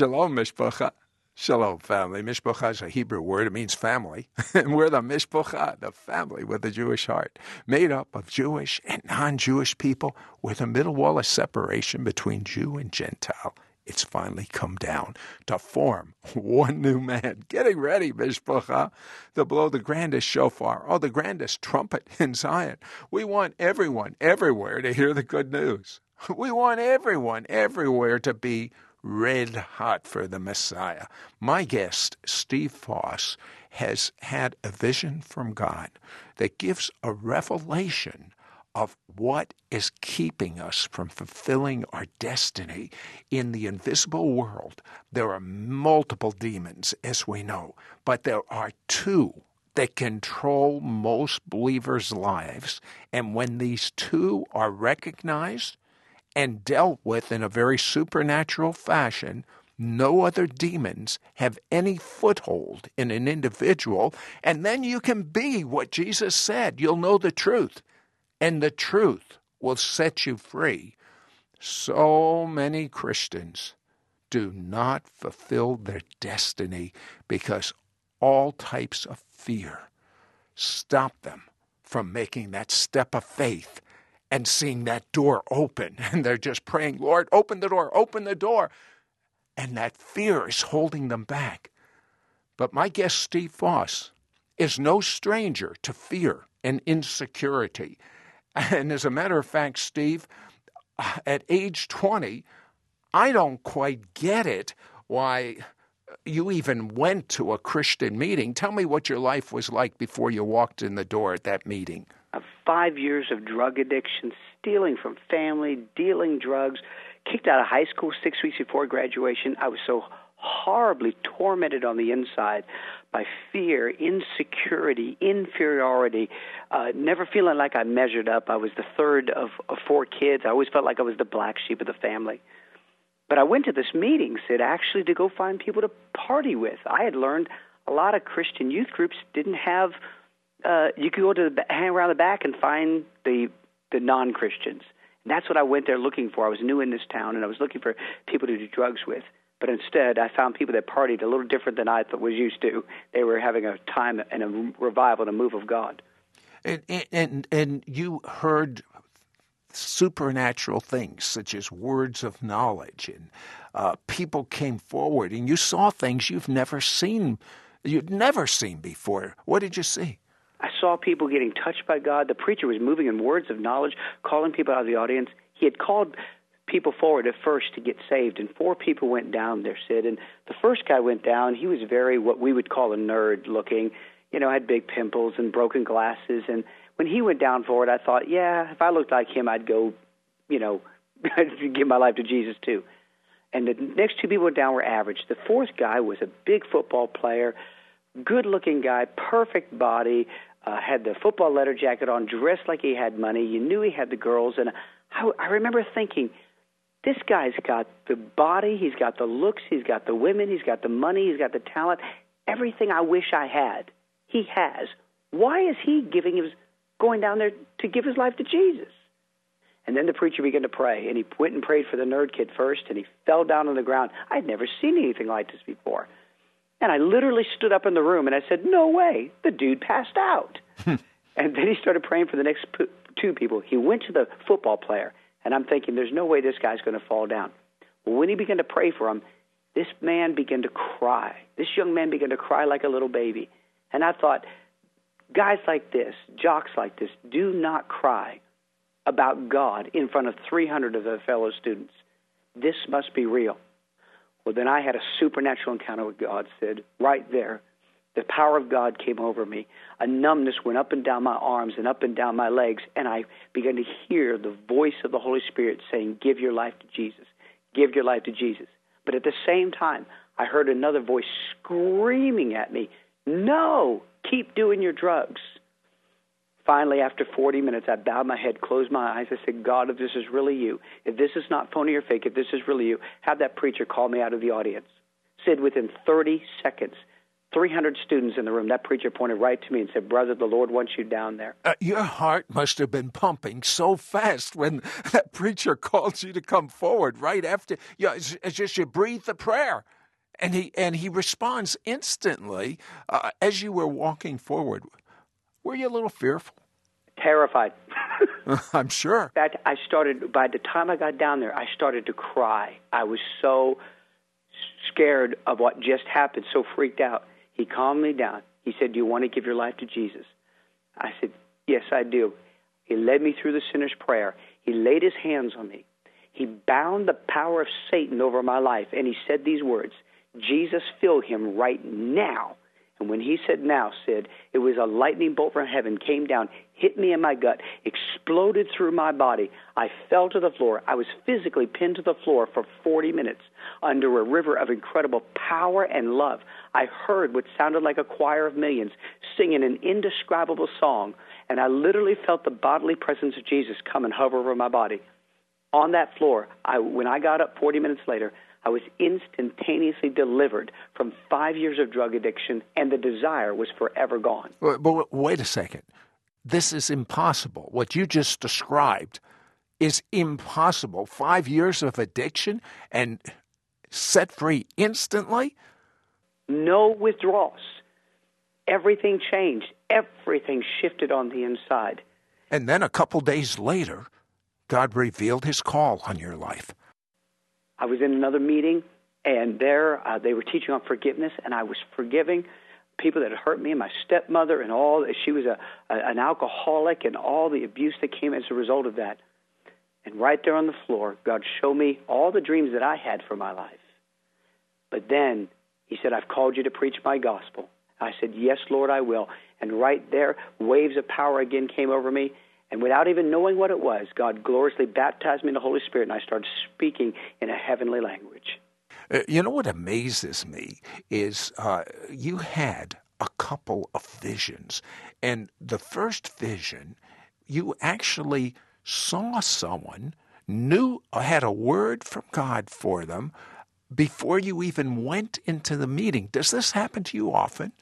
Shalom, Mishpacha. Shalom, family. Mishpacha is a Hebrew word. It means family. and we're the Mishpacha, the family with a Jewish heart, made up of Jewish and non Jewish people with a middle wall of separation between Jew and Gentile. It's finally come down to form one new man. Getting ready, Mishpacha, to blow the grandest shofar, or the grandest trumpet in Zion. We want everyone, everywhere, to hear the good news. We want everyone, everywhere, to be red hot for the Messiah. My guest, Steve Foss, has had a vision from God that gives a revelation of what is keeping us from fulfilling our destiny in the invisible world. There are multiple demons, as we know, but there are two that control most believers' lives. And when these two are recognized and dealt with in a very supernatural fashion, no other demons have any foothold in an individual, and then you can be what Jesus said. You'll know the truth, and the truth will set you free. So many Christians do not fulfill their destiny because all types of fear stop them from making that step of faith and seeing that door open. And they're just praying, Lord, open the door, open the door. And that fear is holding them back. But my guest, Steve Foss, is no stranger to fear and insecurity. And as a matter of fact, Steve, uh, at age 20, I don't quite get it why you even went to a Christian meeting. Tell me what your life was like before you walked in the door at that meeting five years of drug addiction, stealing from family, dealing drugs, kicked out of high school six weeks before graduation. I was so horribly tormented on the inside by fear, insecurity, inferiority, uh, never feeling like I measured up. I was the third of, of four kids. I always felt like I was the black sheep of the family. But I went to this meeting, Sid, actually to go find people to party with. I had learned a lot of Christian youth groups didn't have uh, you could go to the hang around the back and find the the non Christians. That's what I went there looking for. I was new in this town, and I was looking for people to do drugs with. But instead, I found people that partied a little different than I was used to. They were having a time and a revival and a move of God. And and and you heard supernatural things such as words of knowledge, and uh, people came forward, and you saw things you've never seen, you'd never seen before. What did you see? I saw people getting touched by God. The preacher was moving in words of knowledge, calling people out of the audience. He had called people forward at first to get saved, and four people went down there, Sid. And the first guy went down. He was very what we would call a nerd looking. You know, had big pimples and broken glasses. And when he went down forward, I thought, yeah, if I looked like him, I'd go, you know, give my life to Jesus too. And the next two people down were average. The fourth guy was a big football player, good looking guy, perfect body, uh, had the football letter jacket on, dressed like he had money. You knew he had the girls, and I, I remember thinking, this guy's got the body, he's got the looks, he's got the women, he's got the money, he's got the talent, everything I wish I had. He has. Why is he giving his going down there to give his life to Jesus? And then the preacher began to pray, and he went and prayed for the nerd kid first, and he fell down on the ground. I'd never seen anything like this before. And I literally stood up in the room and I said, No way, the dude passed out. Hmm. and then he started praying for the next two people. He went to the football player, and I'm thinking, There's no way this guy's going to fall down. Well, when he began to pray for him, this man began to cry. This young man began to cry like a little baby. And I thought, guys like this, jocks like this, do not cry about God in front of 300 of their fellow students. This must be real. Well, then I had a supernatural encounter with God, Sid, right there. The power of God came over me. A numbness went up and down my arms and up and down my legs, and I began to hear the voice of the Holy Spirit saying, Give your life to Jesus. Give your life to Jesus. But at the same time, I heard another voice screaming at me, No, keep doing your drugs. Finally, after 40 minutes, I bowed my head, closed my eyes. I said, God, if this is really you, if this is not phony or fake, if this is really you, have that preacher call me out of the audience. Sid, within 30 seconds, 300 students in the room. That preacher pointed right to me and said, Brother, the Lord wants you down there. Uh, your heart must have been pumping so fast when that preacher calls you to come forward right after. You know, it's, it's just you breathe the prayer. And he, and he responds instantly uh, as you were walking forward. Were you a little fearful? Terrified. I'm sure. In fact, I started, by the time I got down there, I started to cry. I was so scared of what just happened, so freaked out. He calmed me down. He said, Do you want to give your life to Jesus? I said, Yes, I do. He led me through the sinner's prayer. He laid his hands on me. He bound the power of Satan over my life, and he said these words Jesus, fill him right now. And when he said now, Sid, it was a lightning bolt from heaven, came down, hit me in my gut, exploded through my body. I fell to the floor. I was physically pinned to the floor for 40 minutes under a river of incredible power and love. I heard what sounded like a choir of millions singing an indescribable song, and I literally felt the bodily presence of Jesus come and hover over my body. On that floor, I, when I got up 40 minutes later, I was instantaneously delivered from five years of drug addiction, and the desire was forever gone. But, but wait a second. This is impossible. What you just described is impossible. Five years of addiction and set free instantly? No withdrawals. Everything changed. Everything shifted on the inside. And then a couple days later, God revealed his call on your life. I was in another meeting, and there uh, they were teaching on forgiveness, and I was forgiving people that had hurt me, and my stepmother, and all. She was a, a an alcoholic, and all the abuse that came as a result of that. And right there on the floor, God showed me all the dreams that I had for my life. But then He said, "I've called you to preach my gospel." I said, "Yes, Lord, I will." And right there, waves of power again came over me. And without even knowing what it was, God gloriously baptized me in the Holy Spirit, and I started speaking in a heavenly language. Uh, you know what amazes me is uh, you had a couple of visions. And the first vision, you actually saw someone, knew, had a word from God for them before you even went into the meeting. Does this happen to you often?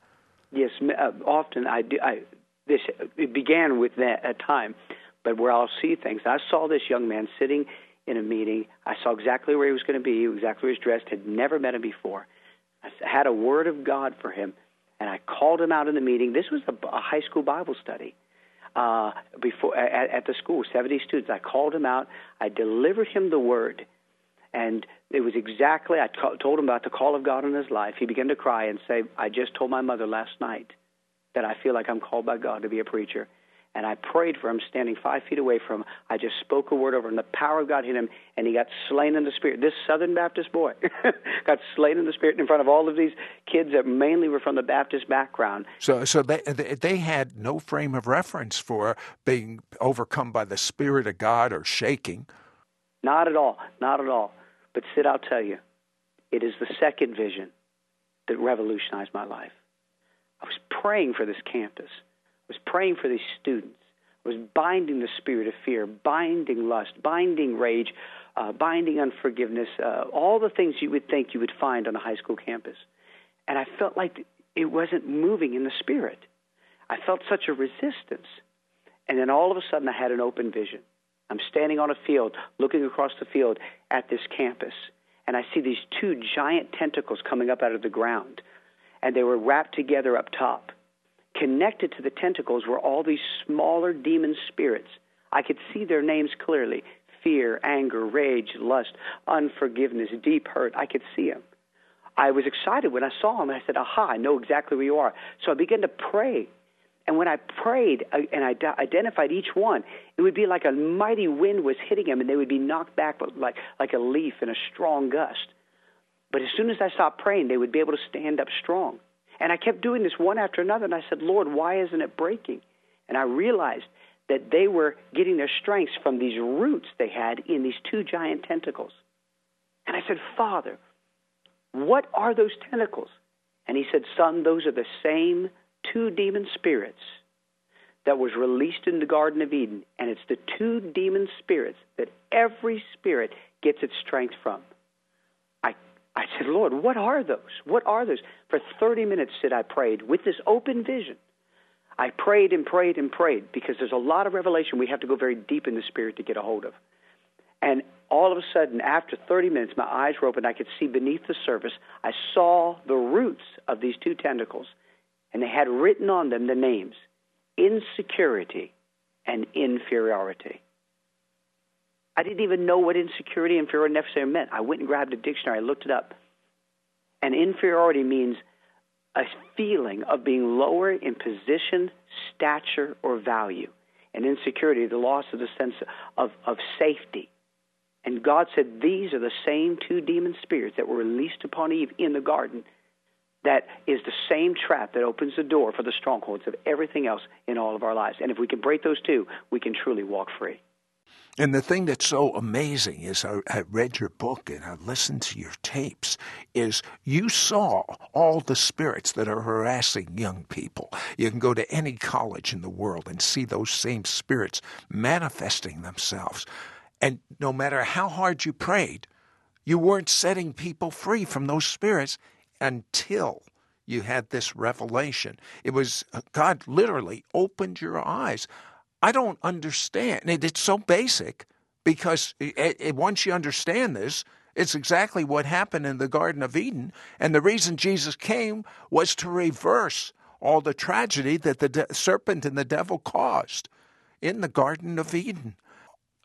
Yes, uh, often I do. I, this it began with that at time, but where I'll see things. I saw this young man sitting in a meeting. I saw exactly where he was going to be, exactly where he was dressed. Had never met him before. I had a word of God for him, and I called him out in the meeting. This was a, a high school Bible study uh, before at, at the school, 70 students. I called him out. I delivered him the word, and it was exactly. I told him about the call of God in his life. He began to cry and say, "I just told my mother last night that I feel like I'm called by God to be a preacher." and I prayed for him standing five feet away from him. I just spoke a word over him. The power of God hit him, and he got slain in the spirit. This Southern Baptist boy got slain in the spirit in front of all of these kids that mainly were from the Baptist background. So, so they they had no frame of reference for being overcome by the Spirit of God or shaking. Not at all, not at all. But Sid, I'll tell you, it is the second vision that revolutionized my life. I was praying for this campus I was praying for these students, I was binding the spirit of fear, binding lust, binding rage, uh, binding unforgiveness, uh, all the things you would think you would find on a high school campus. And I felt like it wasn't moving in the spirit. I felt such a resistance. And then all of a sudden, I had an open vision. I'm standing on a field, looking across the field at this campus, and I see these two giant tentacles coming up out of the ground, and they were wrapped together up top connected to the tentacles were all these smaller demon spirits. I could see their names clearly fear, anger, rage, lust, unforgiveness, deep hurt. I could see them. I was excited when I saw them. I said, Aha, I know exactly where you are. So I began to pray. And when I prayed uh, and I identified each one, it would be like a mighty wind was hitting them, and they would be knocked back like, like a leaf in a strong gust. But as soon as I stopped praying, they would be able to stand up strong. And I kept doing this one after another, and I said, Lord, why isn't it breaking? And I realized that they were getting their strengths from these roots they had in these two giant tentacles. And I said, Father, what are those tentacles? And he said, Son, those are the same two demon spirits that was released in the Garden of Eden. And it's the two demon spirits that every spirit gets its strength from. I, said, Lord, what are those? What are those? For 30 minutes, Sid, I prayed with this open vision. I prayed and prayed and prayed because there's a lot of revelation we have to go very deep in the spirit to get a hold of. And all of a sudden, after 30 minutes, my eyes were open. I could see beneath the surface. I saw the roots of these two tentacles, and they had written on them the names insecurity and inferiority. I didn't even know what insecurity and inferiority meant. I went and grabbed a dictionary, I looked it up. And inferiority means a feeling of being lower in position, stature, or value. And insecurity, the loss of the sense of, of safety. And God said, These are the same two demon spirits that were released upon Eve in the garden. That is the same trap that opens the door for the strongholds of everything else in all of our lives. And if we can break those two, we can truly walk free. And the thing that's so amazing is I, I, read your book and I listened to your tapes is you saw all the spirits that are harassing young people. You can go to any college in the world and see those same spirits manifesting themselves. And no matter how hard you prayed, you weren't setting people free from those spirits until you had this revelation. It was God literally opened your eyes. I don't understand. It's so basic because it, it, once you understand this, it's exactly what happened in the Garden of Eden. And the reason Jesus came was to reverse all the tragedy that the de- serpent and the devil caused in the Garden of Eden.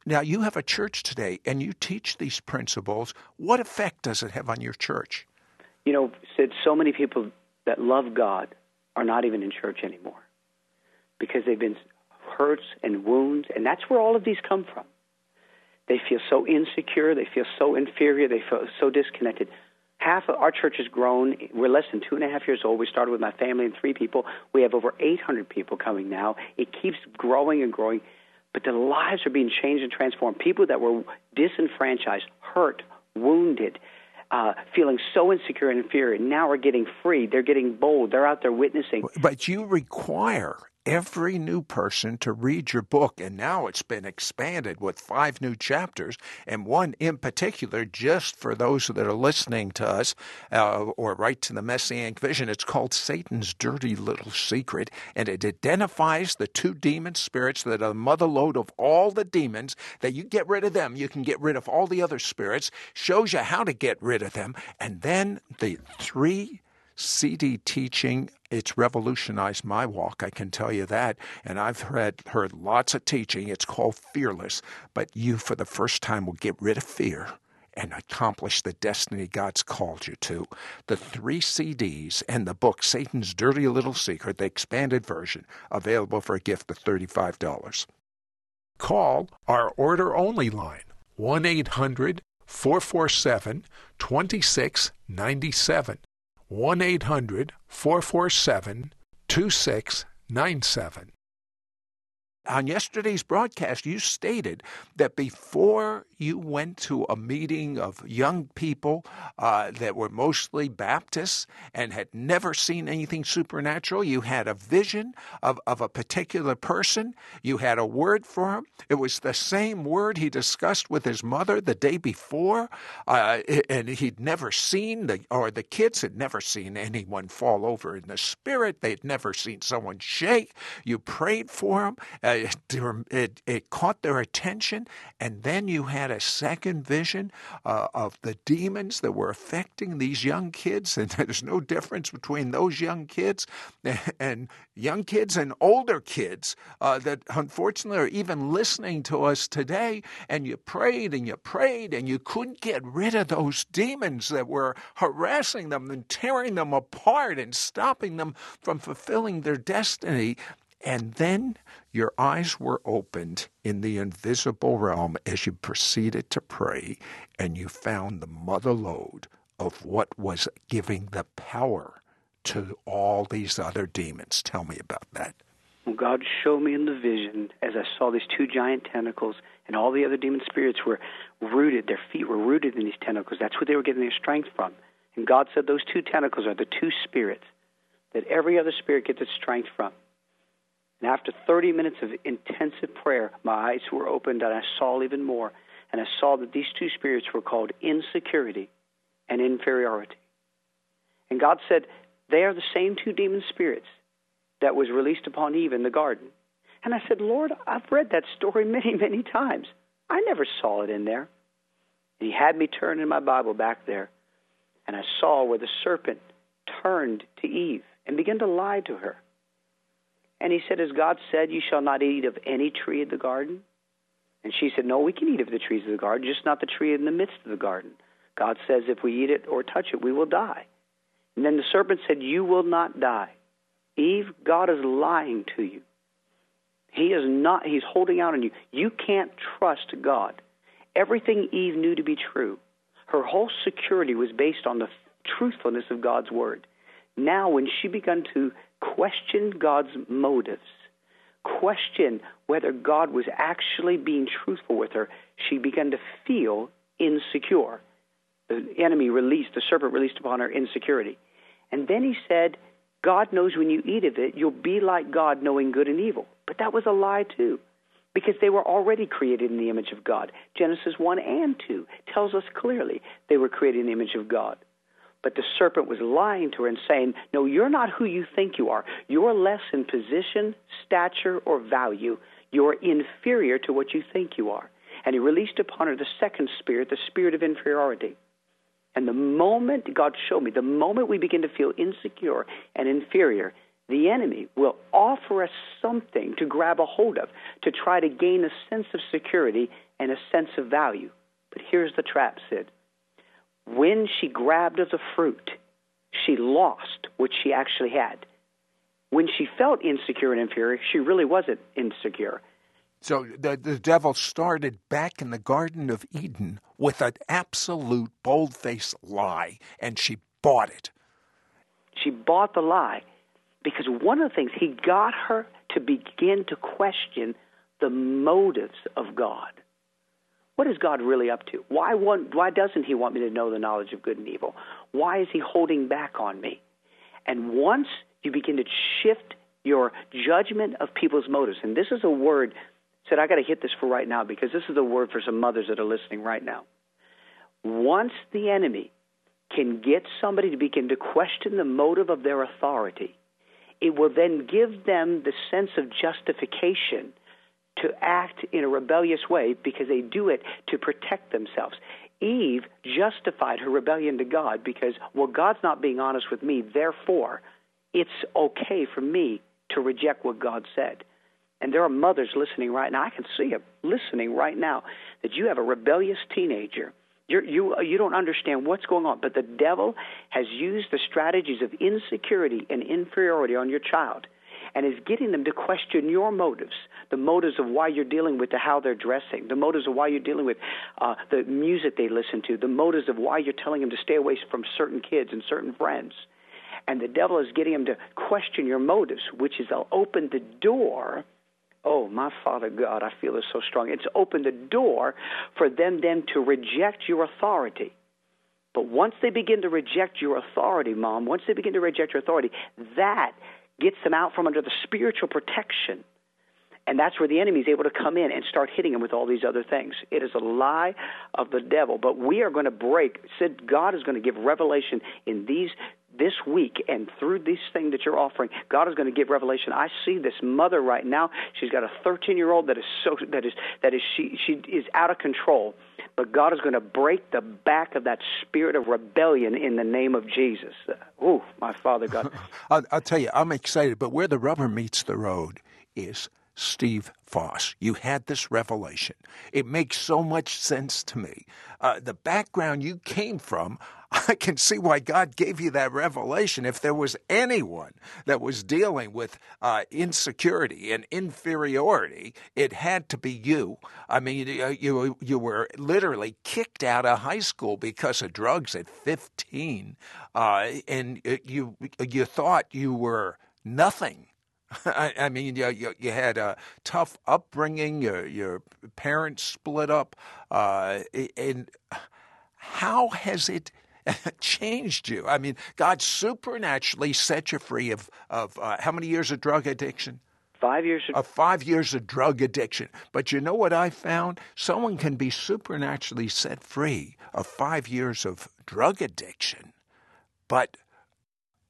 Now, you have a church today and you teach these principles. What effect does it have on your church? You know, Sid, so many people that love God are not even in church anymore because they've been hurts and wounds, and that's where all of these come from. They feel so insecure, they feel so inferior, they feel so disconnected. Half of our church has grown. We're less than two and a half years old. We started with my family and three people. We have over 800 people coming now. It keeps growing and growing, but the lives are being changed and transformed. People that were disenfranchised, hurt, wounded, uh, feeling so insecure and inferior, now are getting free. They're getting bold. They're out there witnessing. But you require every new person to read your book. And now it's been expanded with five new chapters, and one in particular just for those that are listening to us uh, or write to the Messianic Vision. It's called Satan's Dirty Little Secret, and it identifies the two demon spirits that are the mother lode of all the demons. That you get rid of them, you can get rid of all the other spirits, shows you how to get rid of them, and then the three CD teaching, it's revolutionized my walk, I can tell you that. And I've heard, heard lots of teaching. It's called Fearless. But you, for the first time, will get rid of fear and accomplish the destiny God's called you to. The three CDs and the book, Satan's Dirty Little Secret, the expanded version, available for a gift of $35. Call our order only line, 1 800 447 2697. 1 800 447 2697. On yesterday's broadcast, you stated that before you went to a meeting of young people uh, that were mostly Baptists and had never seen anything supernatural, you had a vision of, of a particular person. You had a word for him. It was the same word he discussed with his mother the day before, uh, and he'd never seen, the, or the kids had never seen anyone fall over in the spirit. They'd never seen someone shake. You prayed for him. Uh, it, it, it, caught their attention, and then you had a second vision uh, of the demons that were affecting these young kids, and there's no difference between those young kids and young kids and older kids uh, that unfortunately are even listening to us today. And you prayed and you prayed, and you couldn't get rid of those demons that were harassing them and tearing them apart and stopping them from fulfilling their destiny. And then your eyes were opened in the invisible realm as you proceeded to pray, and you found the mother lode of what was giving the power to all these other demons. Tell me about that. God showed me in the vision as I saw these two giant tentacles, and all the other demon spirits were rooted, their feet were rooted in these tentacles. That's where they were getting their strength from. And God said those two tentacles are the two spirits that every other spirit gets its strength from. And after 30 minutes of intensive prayer, my eyes were opened and I saw even more. And I saw that these two spirits were called insecurity and inferiority. And God said, they are the same two demon spirits that was released upon Eve in the garden. And I said, Lord, I've read that story many, many times. I never saw it in there. And he had me turn in my Bible back there, and I saw where the serpent turned to Eve and began to lie to her. And he said, As God said, You shall not eat of any tree of the garden. And she said, No, we can eat of the trees of the garden, just not the tree in the midst of the garden. God says, If we eat it or touch it, we will die. And then the serpent said, You will not die. Eve, God is lying to you. He is not, he's holding out on you. You can't trust God. Everything Eve knew to be true, her whole security was based on the truthfulness of God's word. Now, when she began to question God's motives, question whether God was actually being truthful with her, she began to feel insecure. The enemy released, the serpent released upon her insecurity. And then he said, God knows when you eat of it, you'll be like God, knowing good and evil. But that was a lie, too, because they were already created in the image of God. Genesis 1 and 2 tells us clearly they were created in the image of God. But the serpent was lying to her and saying, No, you're not who you think you are. You're less in position, stature, or value. You're inferior to what you think you are. And he released upon her the second spirit, the spirit of inferiority. And the moment God showed me, the moment we begin to feel insecure and inferior, the enemy will offer us something to grab a hold of to try to gain a sense of security and a sense of value. But here's the trap, Sid. When she grabbed of the fruit, she lost what she actually had. When she felt insecure and inferior, she really wasn't insecure. So the, the devil started back in the Garden of Eden with an absolute bold faced lie, and she bought it. She bought the lie because one of the things, he got her to begin to question the motives of God. What is God really up to? Why, want, why doesn't he want me to know the knowledge of good and evil? Why is he holding back on me? And once you begin to shift your judgment of people's motives, and this is a word said, I got to hit this for right now because this is a word for some mothers that are listening right now. Once the enemy can get somebody to begin to question the motive of their authority, it will then give them the sense of justification to act in a rebellious way because they do it to protect themselves. Eve justified her rebellion to God because, well, God's not being honest with me, therefore, it's okay for me to reject what God said. And there are mothers listening right now. I can see them listening right now that you have a rebellious teenager. You're, you you don't understand what's going on, but the devil has used the strategies of insecurity and inferiority on your child, and is getting them to question your motives, the motives of why you're dealing with the how they're dressing, the motives of why you're dealing with uh, the music they listen to, the motives of why you're telling them to stay away from certain kids and certain friends. And the devil is getting them to question your motives, which is they'll open the door Oh, my Father God, I feel this so strong. It's opened the door for them then to reject your authority. But once they begin to reject your authority, Mom, once they begin to reject your authority, that gets them out from under the spiritual protection. And that's where the enemy is able to come in and start hitting him with all these other things. It is a lie of the devil. But we are going to break. God is going to give revelation in these this week and through this thing that you're offering, God is going to give revelation. I see this mother right now. She's got a 13 year old that is so that is that is she she is out of control. But God is going to break the back of that spirit of rebellion in the name of Jesus. Oh, my Father God. I'll, I'll tell you, I'm excited. But where the rubber meets the road is Steve Foss. You had this revelation. It makes so much sense to me. Uh, the background you came from, I can see why God gave you that revelation. If there was anyone that was dealing with uh, insecurity and inferiority, it had to be you. I mean, you you were literally kicked out of high school because of drugs at 15, uh, and you you thought you were nothing. I, I, mean, you, you, you, had a tough upbringing. Your, your parents split up, uh, and how has it changed you. I mean, God supernaturally set you free of, of uh, how many years of drug addiction? Five years of, of five years of drug addiction. But you know what I found? Someone can be supernaturally set free of five years of drug addiction, but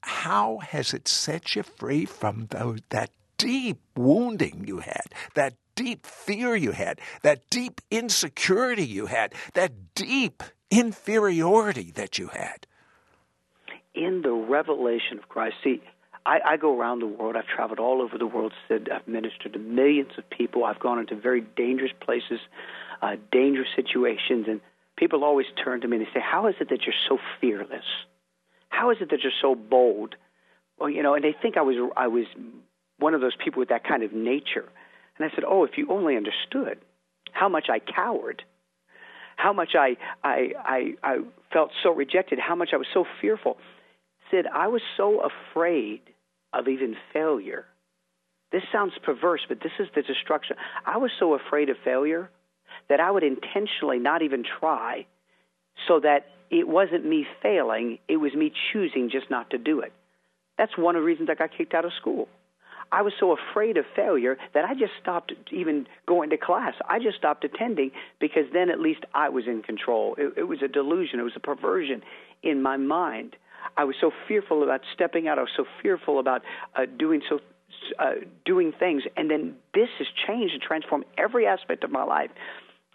how has it set you free from those, that deep wounding you had, that deep fear you had, that deep insecurity you had, that deep inferiority that you had? In the revelation of Christ, see, I, I go around the world. I've traveled all over the world. I've ministered to millions of people. I've gone into very dangerous places, uh, dangerous situations, and people always turn to me and they say, "How is it that you're so fearless? How is it that you're so bold?" Well, you know, and they think I was I was one of those people with that kind of nature. And I said, "Oh, if you only understood how much I cowered." How much I, I I I felt so rejected, how much I was so fearful. Said I was so afraid of even failure. This sounds perverse, but this is the destruction. I was so afraid of failure that I would intentionally not even try so that it wasn't me failing, it was me choosing just not to do it. That's one of the reasons I got kicked out of school. I was so afraid of failure that I just stopped even going to class. I just stopped attending because then at least I was in control. It, it was a delusion, it was a perversion in my mind. I was so fearful about stepping out. I was so fearful about uh, doing so uh, doing things, and then this has changed and transformed every aspect of my life.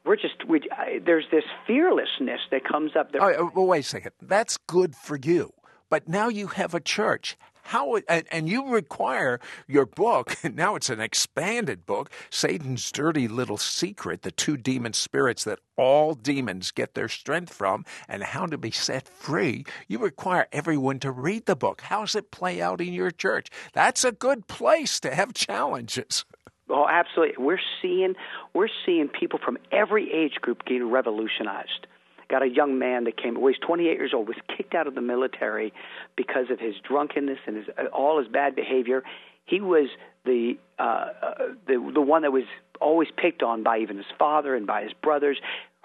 We're just we, uh, there's this fearlessness that comes up. There. Well, wait a second. That's good for you, but now you have a church how and, and you require your book now it's an expanded book satan's dirty little secret the two demon spirits that all demons get their strength from and how to be set free you require everyone to read the book how does it play out in your church that's a good place to have challenges Oh, absolutely. We're seeing we're seeing people from every age group getting revolutionized got a young man that came, well, he's 28 years old, was kicked out of the military because of his drunkenness and his, all his bad behavior. He was the, uh, uh, the, the one that was always picked on by even his father and by his brothers,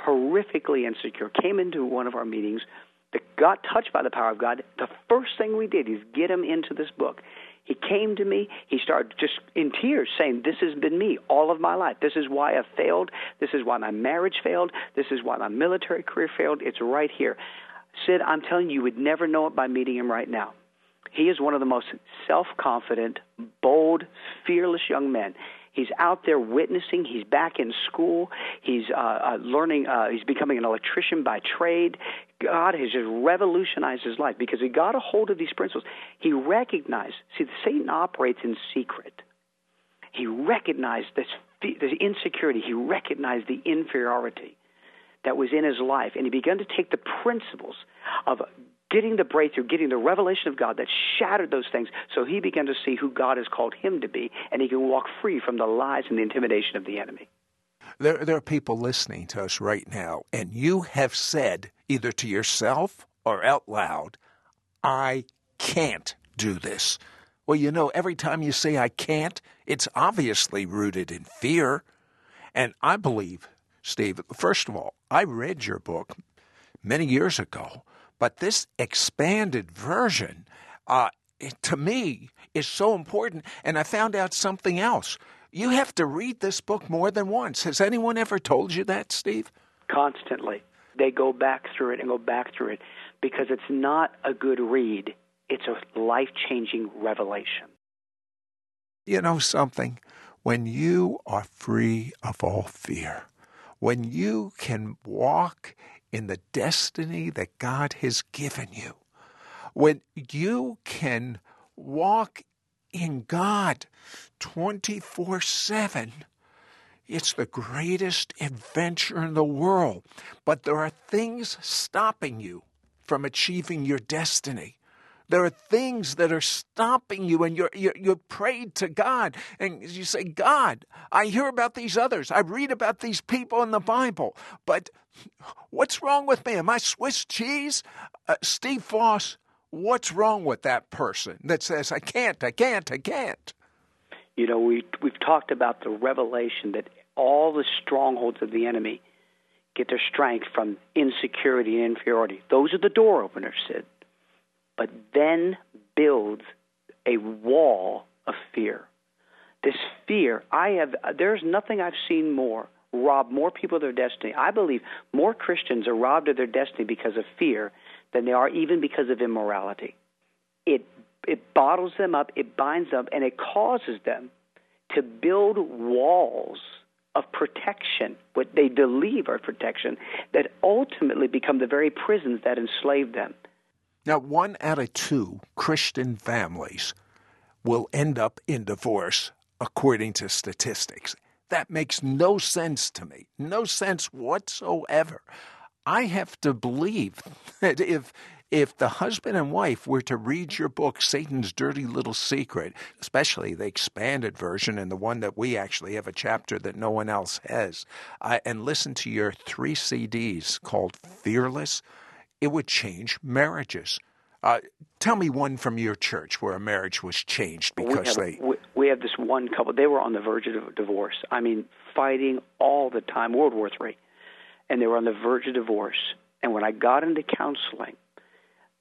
horrifically insecure, came into one of our meetings that got touched by the power of God. The first thing we did is get him into this book. He came to me. He started just in tears saying, This has been me all of my life. This is why I failed. This is why my marriage failed. This is why my military career failed. It's right here. Sid, I'm telling you, you would never know it by meeting him right now. He is one of the most self confident, bold, fearless young men. He's out there witnessing. He's back in school. He's uh, uh, learning. Uh, he's becoming an electrician by trade. God has just revolutionized his life because he got a hold of these principles. He recognized. See, Satan operates in secret. He recognized this, this insecurity. He recognized the inferiority that was in his life, and he began to take the principles of getting the breakthrough, getting the revelation of God that shattered those things. So he began to see who God has called him to be, and he can walk free from the lies and the intimidation of the enemy. There, there are people listening to us right now, and you have said either to yourself or out loud, I can't do this. Well, you know, every time you say I can't, it's obviously rooted in fear. And I believe, Steve, first of all, I read your book many years ago, but this expanded version, uh, to me, is so important. And I found out something else. You have to read this book more than once. Has anyone ever told you that, Steve? Constantly. They go back through it and go back through it because it's not a good read, it's a life changing revelation. You know something? When you are free of all fear, when you can walk in the destiny that God has given you. When you can walk in God 24 7, it's the greatest adventure in the world. But there are things stopping you from achieving your destiny. There are things that are stopping you, and you're, you're, you're prayed to God, and you say, God, I hear about these others. I read about these people in the Bible, but what's wrong with me? Am I Swiss cheese? Uh, Steve Foss, what's wrong with that person that says, I can't, I can't, I can't? You know, we, we've talked about the revelation that all the strongholds of the enemy get their strength from insecurity and inferiority. Those are the door openers, Sid but then builds a wall of fear. This fear, I have. There's nothing I've seen more rob more people of their destiny. I believe more Christians are robbed of their destiny because of fear than they are even because of immorality. It it bottles them up, it binds them, and it causes them to build walls of protection, what they believe are protection, that ultimately become the very prisons that enslave them. Now, one out of two Christian families will end up in divorce, according to statistics. That makes no sense to me. No sense whatsoever. I have to believe that if if the husband and wife were to read your book, Satan's Dirty Little Secret, especially the expanded version and the one that we actually have a chapter that no one else has, uh, and listen to your three CDs called Fearless, it would change marriages. Uh, tell me one from your church where a marriage was changed because we have, they. We, we have this one couple. They were on the verge of divorce. I mean, fighting all the time, World War Three, and they were on the verge of divorce. And when I got into counseling,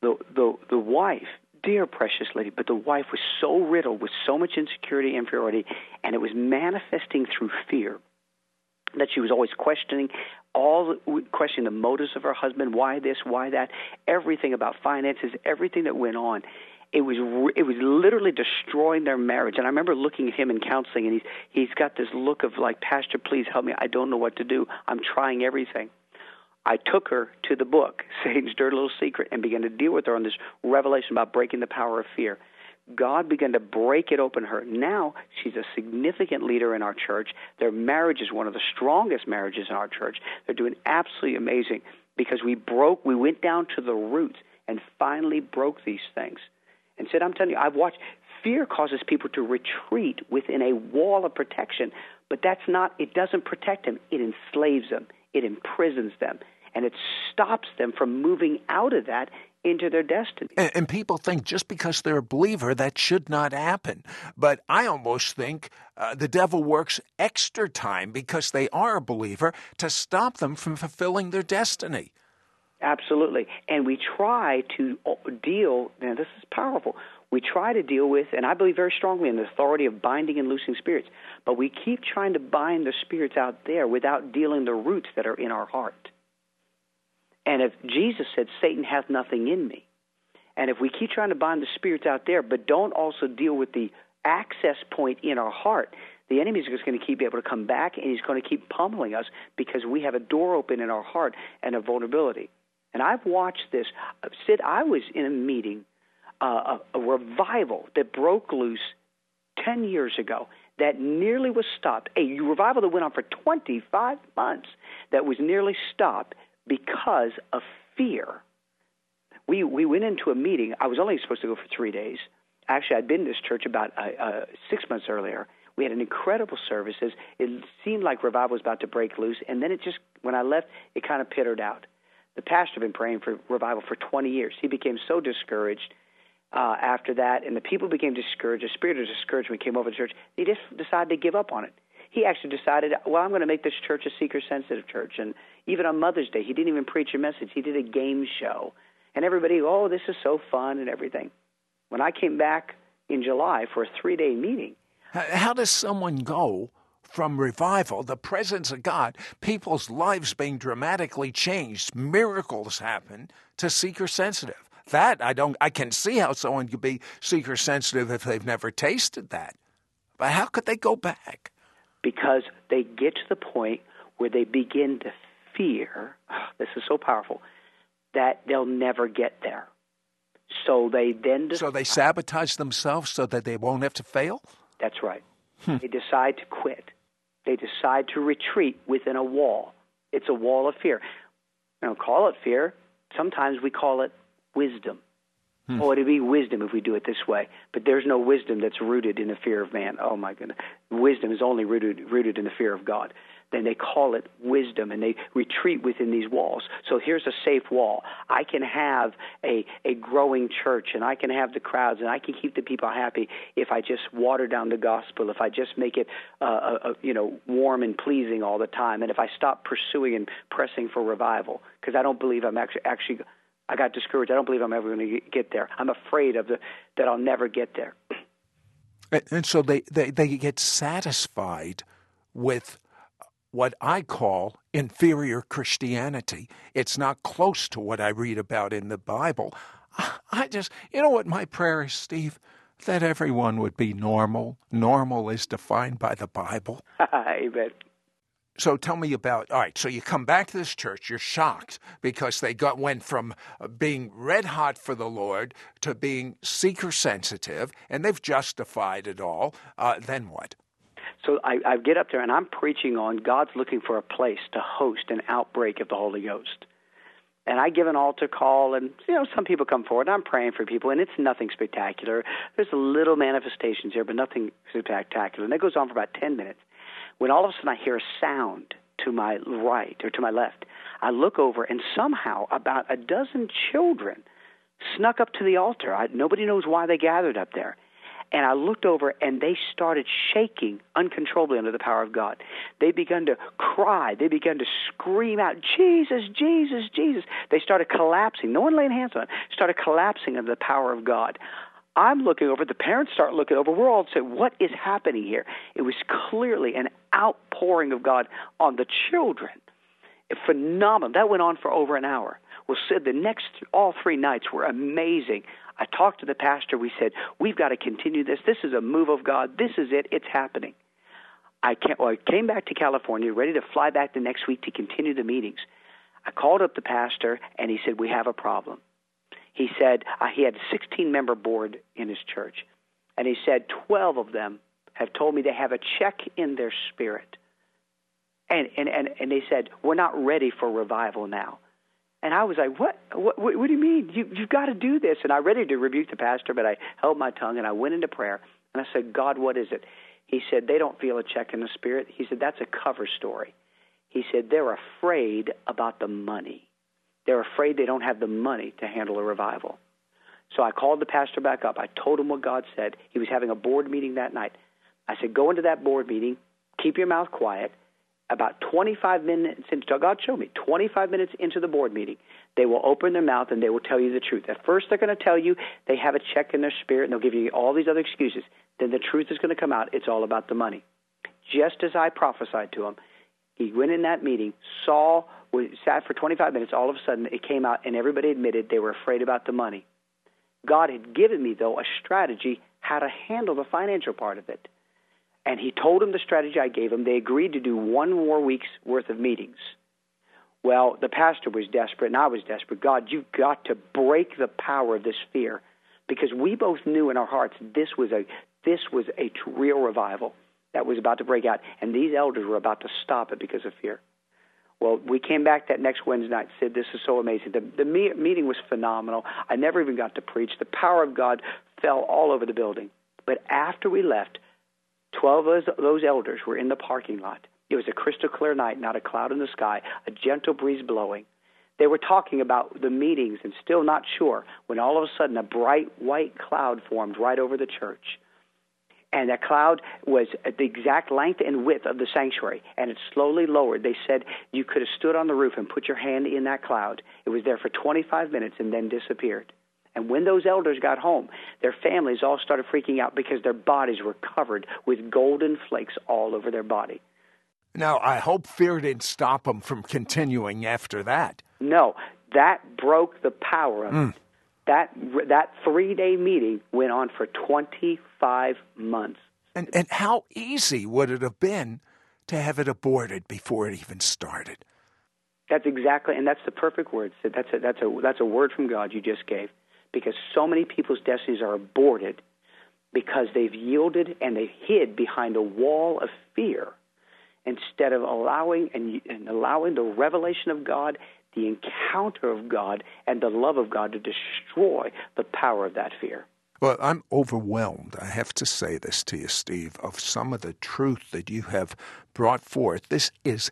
the the the wife, dear precious lady, but the wife was so riddled with so much insecurity, and inferiority, and it was manifesting through fear that she was always questioning all questioning the motives of her husband why this why that everything about finances everything that went on it was it was literally destroying their marriage and i remember looking at him in counseling and he's he's got this look of like pastor please help me i don't know what to do i'm trying everything I took her to the book, Satan's Dirty Little Secret, and began to deal with her on this revelation about breaking the power of fear. God began to break it open her. Now she's a significant leader in our church. Their marriage is one of the strongest marriages in our church. They're doing absolutely amazing because we broke, we went down to the roots and finally broke these things. And said, I'm telling you, I've watched fear causes people to retreat within a wall of protection, but that's not, it doesn't protect them, it enslaves them, it imprisons them, and it stops them from moving out of that into their destiny. And, and, people think just because they're a believer, that should not happen. But I almost think uh, the devil works extra time because they are a believer to stop them from fulfilling their destiny. Absolutely. And we try to uh, deal, now this is powerful. We try to deal with, and I believe very strongly in the authority of binding and loosing spirits, but we keep trying to bind the spirits out there without dealing the roots that are in our heart. And if Jesus said, Satan hath nothing in me, and if we keep trying to bind the spirits out there, but don't also deal with the access point in our heart, the enemy is just going to keep able to come back and he's going to keep pummeling us because we have a door open in our heart and a vulnerability. And I've watched this. Sid, I was in a meeting, uh, a, a revival that broke loose 10 years ago that nearly was stopped. A revival that went on for 25 months that was nearly stopped because of fear. We we went into a meeting. I was only supposed to go for three days. Actually, I'd been in this church about uh, uh, six months earlier. We had an incredible services. It seemed like revival was about to break loose, and then it just when I left, it kind of pittered out. The pastor had been praying for revival for 20 years. He became so discouraged uh, after that, and the people became discouraged. A spirit of discouragement came over the church. He just decided to give up on it he actually decided, well, I'm going to make this church a seeker sensitive church. And even on Mother's Day, he didn't even preach a message. He did a game show. And everybody, oh, this is so fun and everything. When I came back in July for a three day meeting. How does someone go from revival, the presence of God, people's lives being dramatically changed, miracles happen, to seeker sensitive? That I don't I can see how someone could be seeker sensitive if they've never tasted that. But how could they go back? because they get to the point where they begin to fear this is so powerful that they'll never get there. So they then decide, so they sabotage themselves so that they won't have to fail. That's right. Hmm. They decide to quit. They decide to retreat within a wall. It's a wall of fear. I don't call it fear. Sometimes we call it wisdom. Hmm. Oh, it'd be wisdom if we do it this way. But there's no wisdom that's rooted in the fear of man. Oh my goodness. Wisdom is only rooted rooted in the fear of God. Then they call it wisdom and they retreat within these walls. So here's a safe wall. I can have a, a growing church and I can have the crowds and I can keep the people happy if I just water down the gospel, if I just make it uh, uh, uh you know warm and pleasing all the time, and if I stop pursuing and pressing for revival because I don't believe I'm actually actually I got discouraged. I don't believe I'm ever going to get there. I'm afraid of the that I'll never get there. And, and so they, they, they get satisfied with what I call inferior Christianity. It's not close to what I read about in the Bible. I just, you know what my prayer is, Steve? That everyone would be normal. Normal is defined by the Bible. Amen. So tell me about all right. So you come back to this church, you're shocked because they got went from uh, being red hot for the Lord to being seeker sensitive, and they've justified it all. Uh, then what? So I, I get up there and I'm preaching on God's looking for a place to host an outbreak of the Holy Ghost. And I give an altar call, and you know some people come forward. I'm praying for people, and it's nothing spectacular. There's a little manifestations here, but nothing spectacular. And that goes on for about ten minutes. When all of a sudden I hear a sound to my right or to my left, I look over, and somehow about a dozen children snuck up to the altar. I, nobody knows why they gathered up there. And I looked over and they started shaking uncontrollably under the power of God. They began to cry. They began to scream out, Jesus, Jesus, Jesus. They started collapsing. No one laying hands on them. Started collapsing under the power of God. I'm looking over. The parents start looking over. We're all saying, "What is happening here?" It was clearly an outpouring of God on the children. Phenomenal. That went on for over an hour. Well, said the next all three nights were amazing. I talked to the pastor. We said, We've got to continue this. This is a move of God. This is it. It's happening. I, I came back to California, ready to fly back the next week to continue the meetings. I called up the pastor, and he said, We have a problem. He said uh, he had a 16 member board in his church, and he said 12 of them have told me they have a check in their spirit. And, and, and, and they said, We're not ready for revival now. And I was like, what? What, what, do you mean? You, you've got to do this. And I ready to rebuke the pastor, but I held my tongue and I went into prayer. And I said, God, what is it? He said, they don't feel a check in the spirit. He said, that's a cover story. He said, they're afraid about the money. They're afraid they don't have the money to handle a revival. So I called the pastor back up. I told him what God said. He was having a board meeting that night. I said, go into that board meeting, keep your mouth quiet, about 25 minutes into God showed me 25 minutes into the board meeting, they will open their mouth and they will tell you the truth. At first, they're going to tell you they have a check in their spirit and they'll give you all these other excuses. Then the truth is going to come out. It's all about the money. Just as I prophesied to him, he went in that meeting, saw, sat for 25 minutes. All of a sudden, it came out, and everybody admitted they were afraid about the money. God had given me, though, a strategy how to handle the financial part of it. And he told him the strategy I gave him. They agreed to do one more week's worth of meetings. Well, the pastor was desperate, and I was desperate. God, you've got to break the power of this fear, because we both knew in our hearts this was a this was a real revival that was about to break out, and these elders were about to stop it because of fear. Well, we came back that next Wednesday night said, This is so amazing. The, the me- meeting was phenomenal. I never even got to preach. The power of God fell all over the building. But after we left, Twelve of those elders were in the parking lot. It was a crystal clear night, not a cloud in the sky, a gentle breeze blowing. They were talking about the meetings and still not sure when all of a sudden a bright white cloud formed right over the church. And that cloud was at the exact length and width of the sanctuary, and it slowly lowered. They said you could have stood on the roof and put your hand in that cloud. It was there for 25 minutes and then disappeared. And when those elders got home, their families all started freaking out because their bodies were covered with golden flakes all over their body. Now, I hope fear didn't stop them from continuing after that. No, that broke the power of mm. it. That that three day meeting went on for twenty five months. And and how easy would it have been to have it aborted before it even started? That's exactly, and that's the perfect word. That's a, that's a that's a word from God you just gave because so many people's destinies are aborted because they've yielded and they've hid behind a wall of fear instead of allowing and, and allowing the revelation of God, the encounter of God, and the love of God to destroy the power of that fear. Well, I'm overwhelmed, I have to say this to you, Steve, of some of the truth that you have brought forth. This is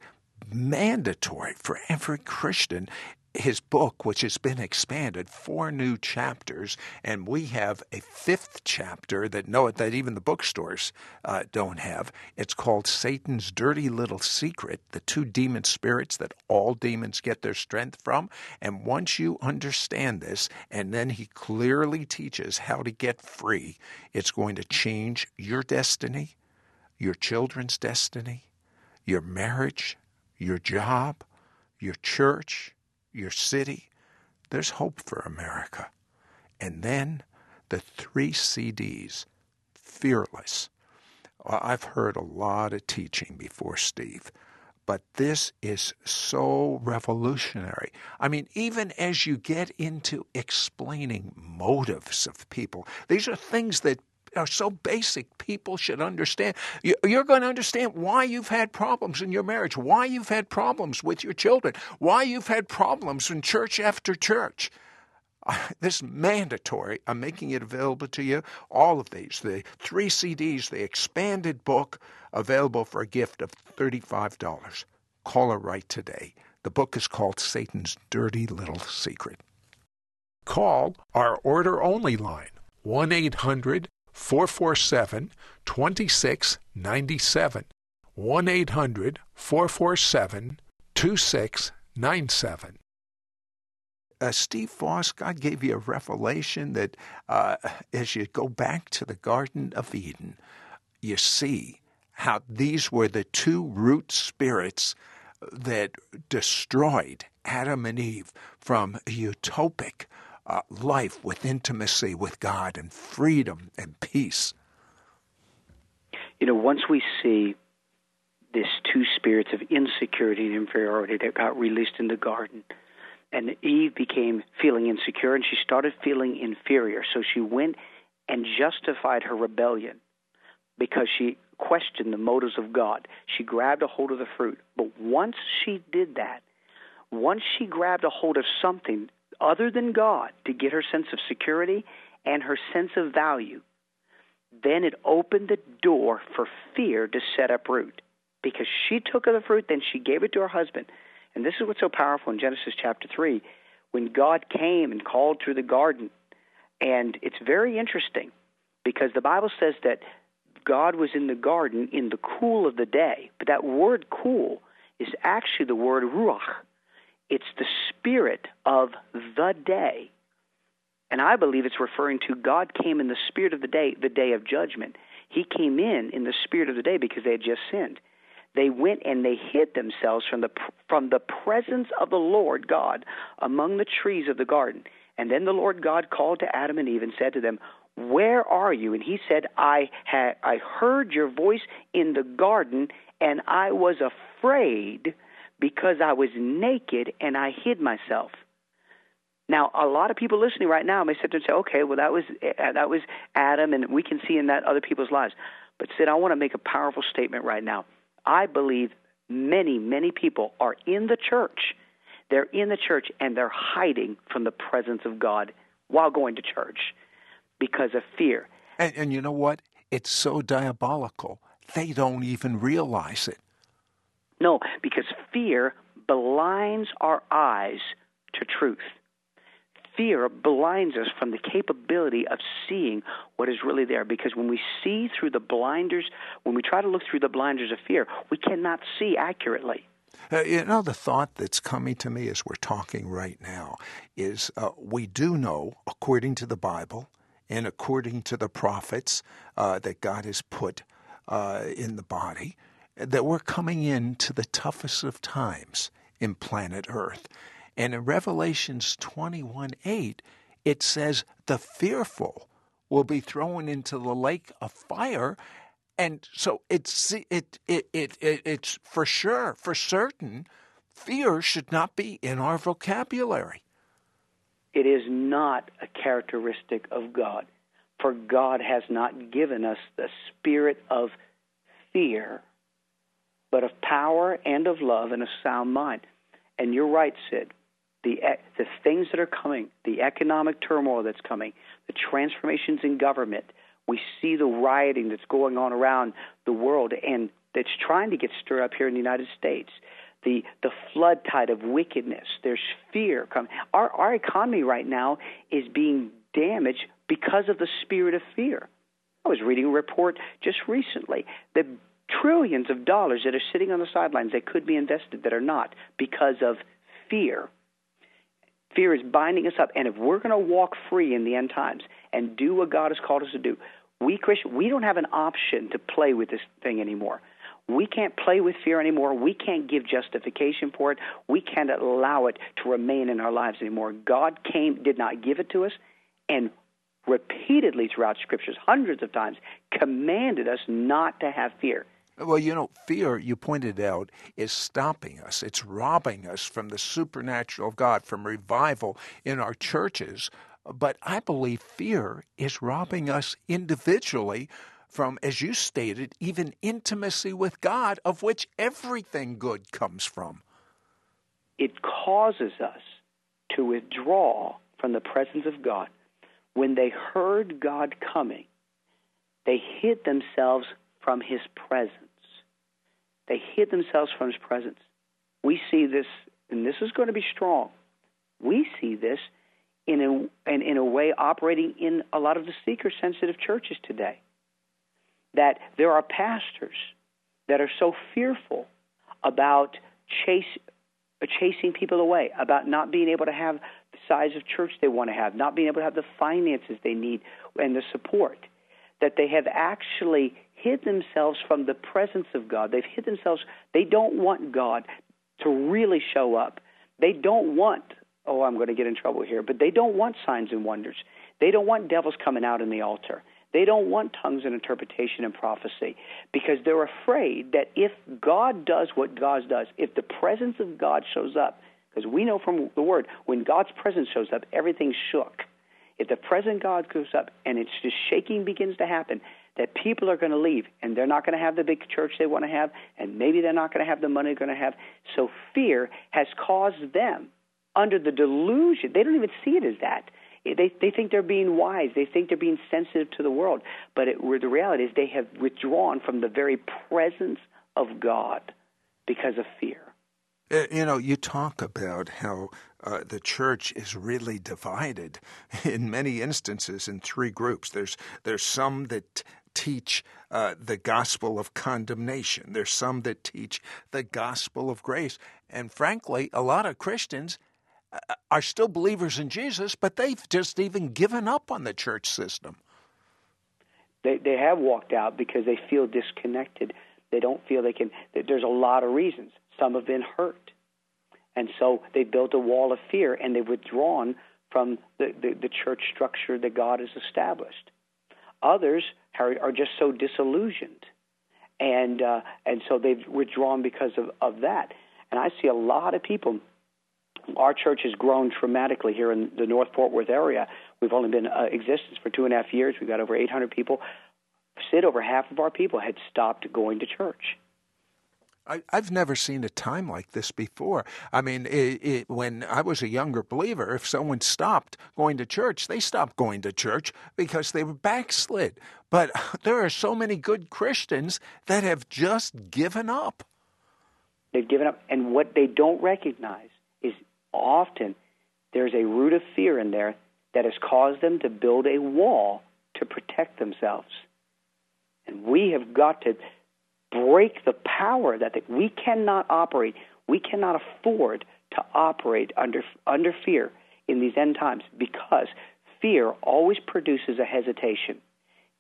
mandatory for every Christian his book, which has been expanded, four new chapters, and we have a fifth chapter that no, that even the bookstores uh, don't have. It's called Satan's Dirty Little Secret: The Two Demon Spirits That All Demons Get Their Strength From. And once you understand this, and then he clearly teaches how to get free, it's going to change your destiny, your children's destiny, your marriage, your job, your church your city, there's hope for America. And then the three CDs, Fearless. I've heard a lot of teaching before, Steve, but this is so revolutionary. I mean, even as you get into explaining motives of people, these are things that are so basic people should understand. You're going to understand why you've had problems in your marriage, why you've had problems with your children, why you've had problems in church after church. This is mandatory. I'm making it available to you. All of these, the three CDs, the expanded book, available for a gift of $35. Call her right today. The book is called Satan's Dirty Little Secret. Call our order only line 1 800 447 2697. 1 800 447 2697. Uh, Steve Foss, God gave you a revelation that uh, as you go back to the Garden of Eden, you see how these were the two root spirits that destroyed Adam and Eve from utopic uh, life with intimacy with God and freedom and peace. You know, once we see this two spirits of insecurity and inferiority that got released in the garden, and Eve became feeling insecure and she started feeling inferior. So she went and justified her rebellion because she questioned the motives of God. She grabbed a hold of the fruit. But once she did that, once she grabbed a hold of something other than God to get her sense of security and her sense of value, then it opened the door for fear to set up root. Because she took of the fruit, then she gave it to her husband. And this is what's so powerful in Genesis chapter 3. When God came and called through the garden, and it's very interesting because the Bible says that God was in the garden in the cool of the day. But that word cool is actually the word ruach, it's the spirit of the day. And I believe it's referring to God came in the spirit of the day, the day of judgment. He came in in the spirit of the day because they had just sinned. They went and they hid themselves from the from the presence of the Lord God among the trees of the garden. And then the Lord God called to Adam and Eve and said to them, "Where are you?" And he said, "I had I heard your voice in the garden, and I was afraid." Because I was naked and I hid myself. Now, a lot of people listening right now may sit there and say, "Okay, well that was uh, that was Adam, and we can see in that other people's lives." But Sid, I want to make a powerful statement right now. I believe many, many people are in the church. They're in the church and they're hiding from the presence of God while going to church because of fear. And, and you know what? It's so diabolical. They don't even realize it. No, because fear blinds our eyes to truth. Fear blinds us from the capability of seeing what is really there. Because when we see through the blinders, when we try to look through the blinders of fear, we cannot see accurately. Uh, you know, the thought that's coming to me as we're talking right now is uh, we do know, according to the Bible and according to the prophets uh, that God has put uh, in the body, that we're coming into the toughest of times in planet Earth. And in Revelations 21 8, it says, The fearful will be thrown into the lake of fire. And so it's, it, it, it, it, it's for sure, for certain, fear should not be in our vocabulary. It is not a characteristic of God. For God has not given us the spirit of fear, but of power and of love and a sound mind. And you're right, Sid. The, the things that are coming, the economic turmoil that's coming, the transformations in government, we see the rioting that's going on around the world and that's trying to get stirred up here in the United States. the the flood tide of wickedness. There's fear coming. Our our economy right now is being damaged because of the spirit of fear. I was reading a report just recently that trillions of dollars that are sitting on the sidelines that could be invested that are not because of fear. Fear is binding us up, and if we're going to walk free in the end times and do what God has called us to do, we Christians, we don't have an option to play with this thing anymore. We can't play with fear anymore. We can't give justification for it. We can't allow it to remain in our lives anymore. God came, did not give it to us, and repeatedly throughout scriptures, hundreds of times, commanded us not to have fear. Well, you know, fear, you pointed out, is stopping us. It's robbing us from the supernatural of God, from revival in our churches. But I believe fear is robbing us individually from, as you stated, even intimacy with God, of which everything good comes from. It causes us to withdraw from the presence of God. When they heard God coming, they hid themselves from his presence. They hid themselves from his presence. We see this, and this is going to be strong. We see this in a, in, in a way operating in a lot of the seeker sensitive churches today that there are pastors that are so fearful about chase, chasing people away, about not being able to have the size of church they want to have, not being able to have the finances they need and the support, that they have actually hid themselves from the presence of God. They've hid themselves. They don't want God to really show up. They don't want, oh, I'm going to get in trouble here, but they don't want signs and wonders. They don't want devils coming out in the altar. They don't want tongues and interpretation and prophecy because they're afraid that if God does what God does, if the presence of God shows up, because we know from the Word, when God's presence shows up, everything's shook. If the present God goes up and it's just shaking begins to happen, that people are going to leave and they're not going to have the big church they want to have, and maybe they're not going to have the money they're going to have. So fear has caused them under the delusion. They don't even see it as that they they think they're being wise. They think they're being sensitive to the world. But it, the reality is, they have withdrawn from the very presence of God because of fear. Uh, you know, you talk about how uh, the church is really divided in many instances in three groups. There's there's some that teach uh, the gospel of condemnation. There's some that teach the gospel of grace, and frankly, a lot of Christians are still believers in Jesus, but they've just even given up on the church system. They they have walked out because they feel disconnected. They don't feel they can. There's a lot of reasons. Some have been hurt, and so they built a wall of fear and they've withdrawn from the, the, the church structure that God has established. Others are, are just so disillusioned, and uh, and so they've withdrawn because of, of that. And I see a lot of people our church has grown dramatically here in the North Fort Worth area. We've only been uh, existence for two and a half years. We've got over 800 people. Sid, over half of our people had stopped going to church. I, have never seen a time like this before. I mean, it, it, when I was a younger believer, if someone stopped going to church, they stopped going to church because they were backslid. But there are so many good Christians that have just given up. They've given up, and what they don't recognize is often there's a root of fear in there that has caused them to build a wall to protect themselves. And we have got to break the power that they, we cannot operate, we cannot afford to operate under, under fear in these end times because fear always produces a hesitation.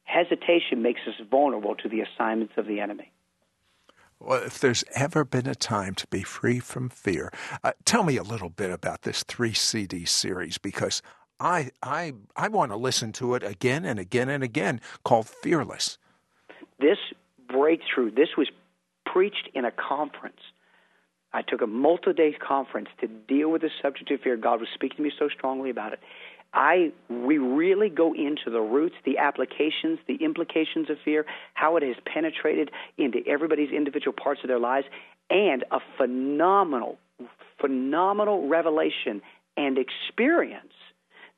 Hesitation makes us vulnerable to the assignments of the enemy. Well, if there's ever been a time to be free from fear, uh, tell me a little bit about this three CD series because I I I want to listen to it again and again and again. Called Fearless. This breakthrough. This was preached in a conference. I took a multi-day conference to deal with the subject of fear. God was speaking to me so strongly about it. I we really go into the roots, the applications, the implications of fear, how it has penetrated into everybody's individual parts of their lives, and a phenomenal, phenomenal revelation and experience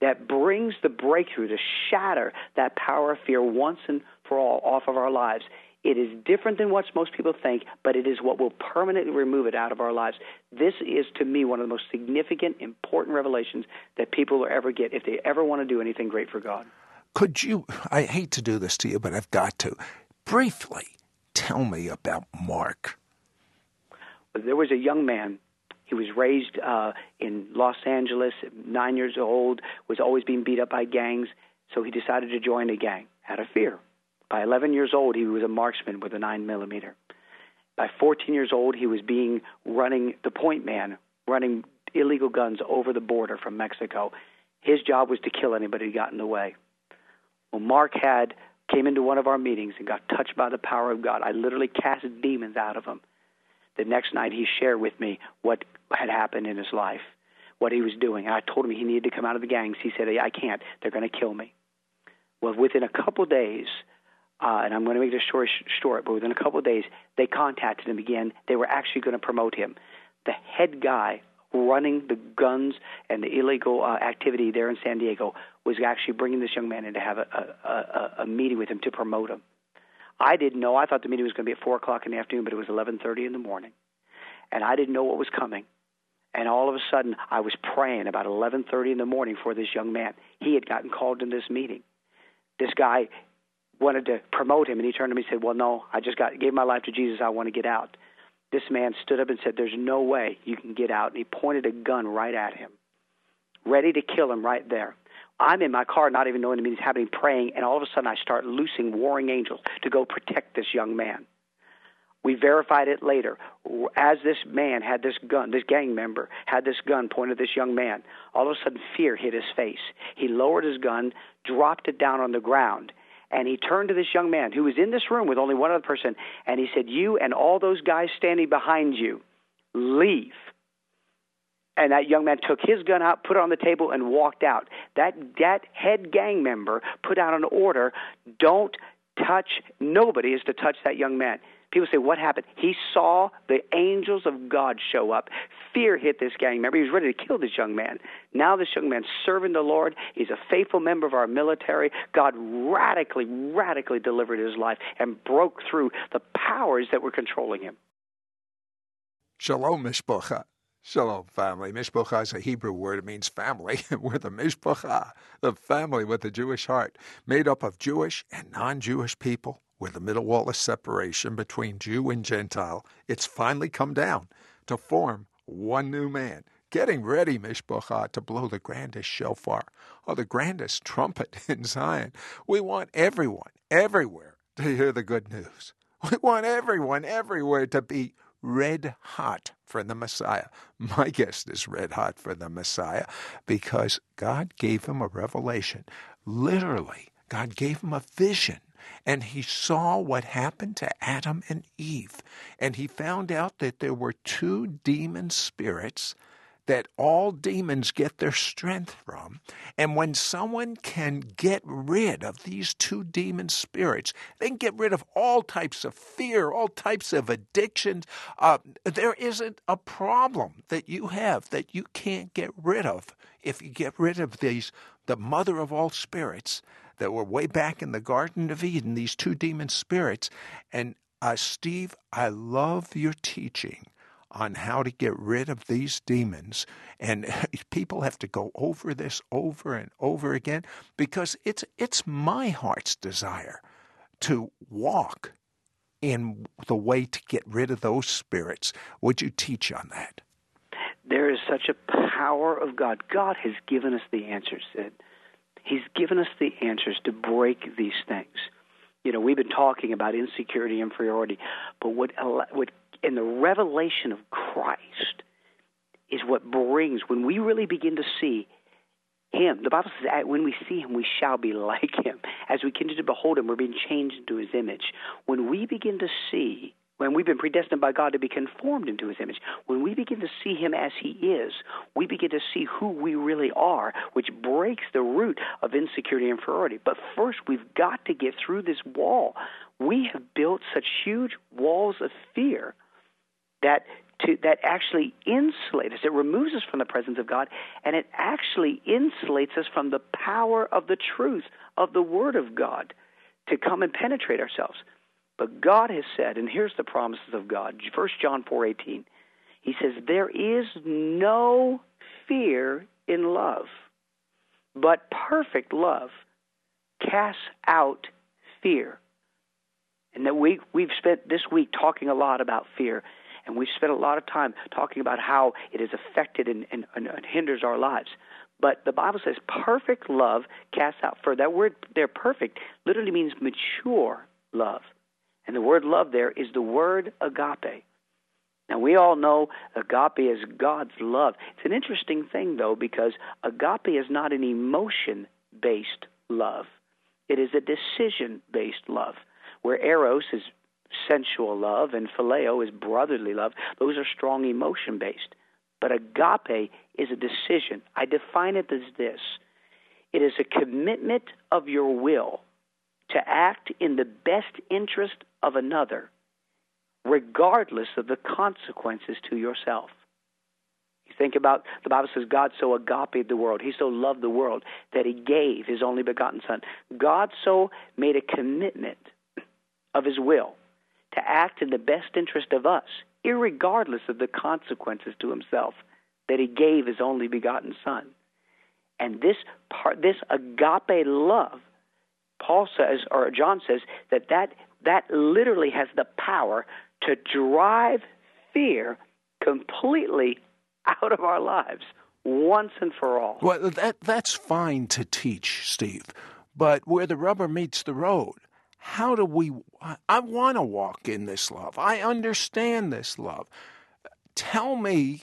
that brings the breakthrough to shatter that power of fear once and for all off of our lives It is different than what most people think, but it is what will permanently remove it out of our lives. This is, to me, one of the most significant, important revelations that people will ever get if they ever want to do anything great for God. Could you, I hate to do this to you, but I've got to, briefly tell me about Mark. There was a young man. He was raised uh, in Los Angeles, nine years old, was always being beat up by gangs, so he decided to join a gang out of fear. By 11 years old, he was a marksman with a 9 millimeter. By 14 years old, he was being running the point man, running illegal guns over the border from Mexico. His job was to kill anybody who got in the way. Well, Mark had came into one of our meetings and got touched by the power of God. I literally cast demons out of him. The next night, he shared with me what had happened in his life, what he was doing. I told him he needed to come out of the gangs. He said, "I can't. They're going to kill me." Well, within a couple days, uh, and I'm going to make this story short, but within a couple of days, they contacted him again. They were actually going to promote him. The head guy running the guns and the illegal uh, activity there in San Diego was actually bringing this young man in to have a, a, a, a meeting with him to promote him. I didn't know. I thought the meeting was going to be at four o'clock in the afternoon, but it was 11:30 in the morning, and I didn't know what was coming. And all of a sudden, I was praying about 11:30 in the morning for this young man. He had gotten called in this meeting. This guy wanted to promote him, and he turned to me and said, "Well, no, I just got gave my life to Jesus. I want to get out." This man stood up and said, "There's no way you can get out." And he pointed a gun right at him, ready to kill him right there. I'm in my car, not even knowing the meeting's happening, praying, and all of a sudden I start loosing warring angels to go protect this young man. We verified it later. As this man had this gun, this gang member had this gun pointed at this young man, all of a sudden fear hit his face. He lowered his gun, dropped it down on the ground, and he turned to this young man who was in this room with only one other person, and he said, You and all those guys standing behind you, leave. And that young man took his gun out, put it on the table, and walked out. That, that head gang member put out an order don't touch, nobody is to touch that young man. People say, What happened? He saw the angels of God show up. Fear hit this gang member. He was ready to kill this young man. Now, this young man's serving the Lord. He's a faithful member of our military. God radically, radically delivered his life and broke through the powers that were controlling him. Shalom, Mishpocha. Shalom, family. Mishpocha is a Hebrew word. It means family. We're the Mishpocha, the family with a Jewish heart, made up of Jewish and non Jewish people with the middle wall of separation between Jew and Gentile, it's finally come down to form one new man. Getting ready, Mishpocha, to blow the grandest shofar or the grandest trumpet in Zion. We want everyone, everywhere, to hear the good news. We want everyone, everywhere, to be red hot for the Messiah. My guest is red hot for the Messiah because God gave him a revelation. Literally, God gave him a vision and he saw what happened to Adam and Eve. And he found out that there were two demon spirits that all demons get their strength from. And when someone can get rid of these two demon spirits, they can get rid of all types of fear, all types of addictions. Uh, there isn't a problem that you have that you can't get rid of if you get rid of these, the mother of all spirits that were way back in the Garden of Eden, these two demon spirits. And uh, Steve, I love your teaching on how to get rid of these demons. And people have to go over this over and over again because it's it's my heart's desire to walk in the way to get rid of those spirits. Would you teach on that? There is such a power of God. God has given us the answers. Sid. He's given us the answers to break these things. You know, we've been talking about insecurity, inferiority, but what, what in the revelation of Christ is what brings when we really begin to see him. The Bible says, when we see him, we shall be like him. As we continue to behold him, we're being changed into his image. When we begin to see when we've been predestined by God to be conformed into his image, when we begin to see him as he is, we begin to see who we really are, which breaks the root of insecurity and inferiority. But first, we've got to get through this wall. We have built such huge walls of fear that to, that actually insulates us. It removes us from the presence of God, and it actually insulates us from the power of the truth of the Word of God to come and penetrate ourselves. But God has said, and here's the promises of God. 1 John 4:18. He says, "There is no fear in love, but perfect love casts out fear." And that we we've spent this week talking a lot about fear, and we've spent a lot of time talking about how it has affected and, and, and hinders our lives. But the Bible says perfect love casts out fear. That word there, perfect, literally means mature love. And the word love there is the word agape. Now, we all know agape is God's love. It's an interesting thing, though, because agape is not an emotion based love, it is a decision based love, where eros is sensual love and phileo is brotherly love. Those are strong emotion based. But agape is a decision. I define it as this it is a commitment of your will to act in the best interest of another, regardless of the consequences to yourself. You think about the Bible says God so agape the world. He so loved the world that he gave his only begotten son. God so made a commitment of his will to act in the best interest of us, regardless of the consequences to himself, that he gave his only begotten son. And this part, this agape love, Paul says, or John says, that that, that literally has the power to drive fear completely out of our lives once and for all. Well, that that's fine to teach, Steve, but where the rubber meets the road, how do we? I want to walk in this love. I understand this love. Tell me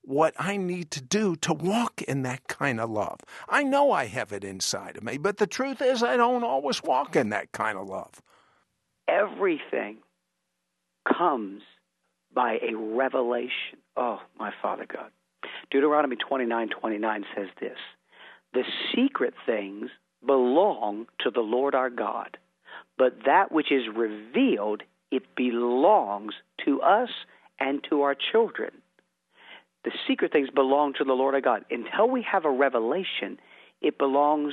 what I need to do to walk in that kind of love. I know I have it inside of me, but the truth is, I don't always walk in that kind of love. Everything comes by a revelation. Oh, my Father God. Deuteronomy 29 29 says this The secret things belong to the Lord our God, but that which is revealed, it belongs to us and to our children the secret things belong to the Lord our God. Until we have a revelation, it belongs